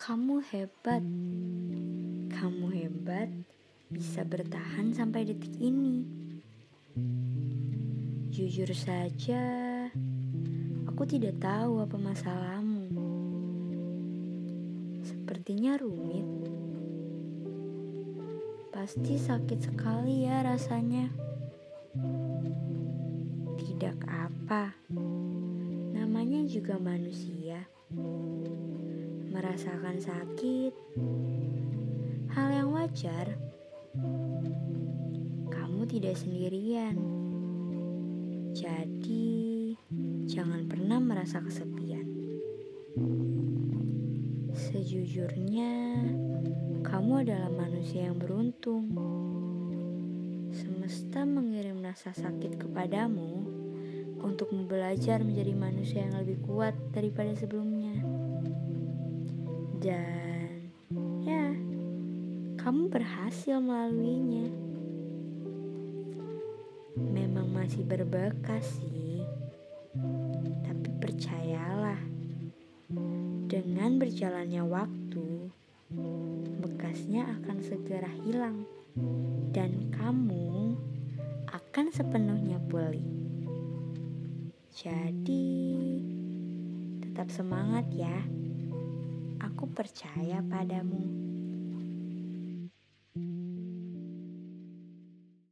Kamu hebat. Kamu hebat bisa bertahan sampai detik ini. Jujur saja, aku tidak tahu apa masalahmu. Sepertinya rumit. Pasti sakit sekali ya rasanya. Tidak apa. Namanya juga manusia merasakan sakit, hal yang wajar. Kamu tidak sendirian, jadi jangan pernah merasa kesepian. Sejujurnya, kamu adalah manusia yang beruntung. Semesta mengirim rasa sakit kepadamu untuk belajar menjadi manusia yang lebih kuat daripada sebelumnya. Dan ya, kamu berhasil melaluinya. Memang masih berbekas sih. Tapi percayalah, dengan berjalannya waktu, bekasnya akan segera hilang dan kamu akan sepenuhnya pulih. Jadi, tetap semangat ya. Aku percaya padamu.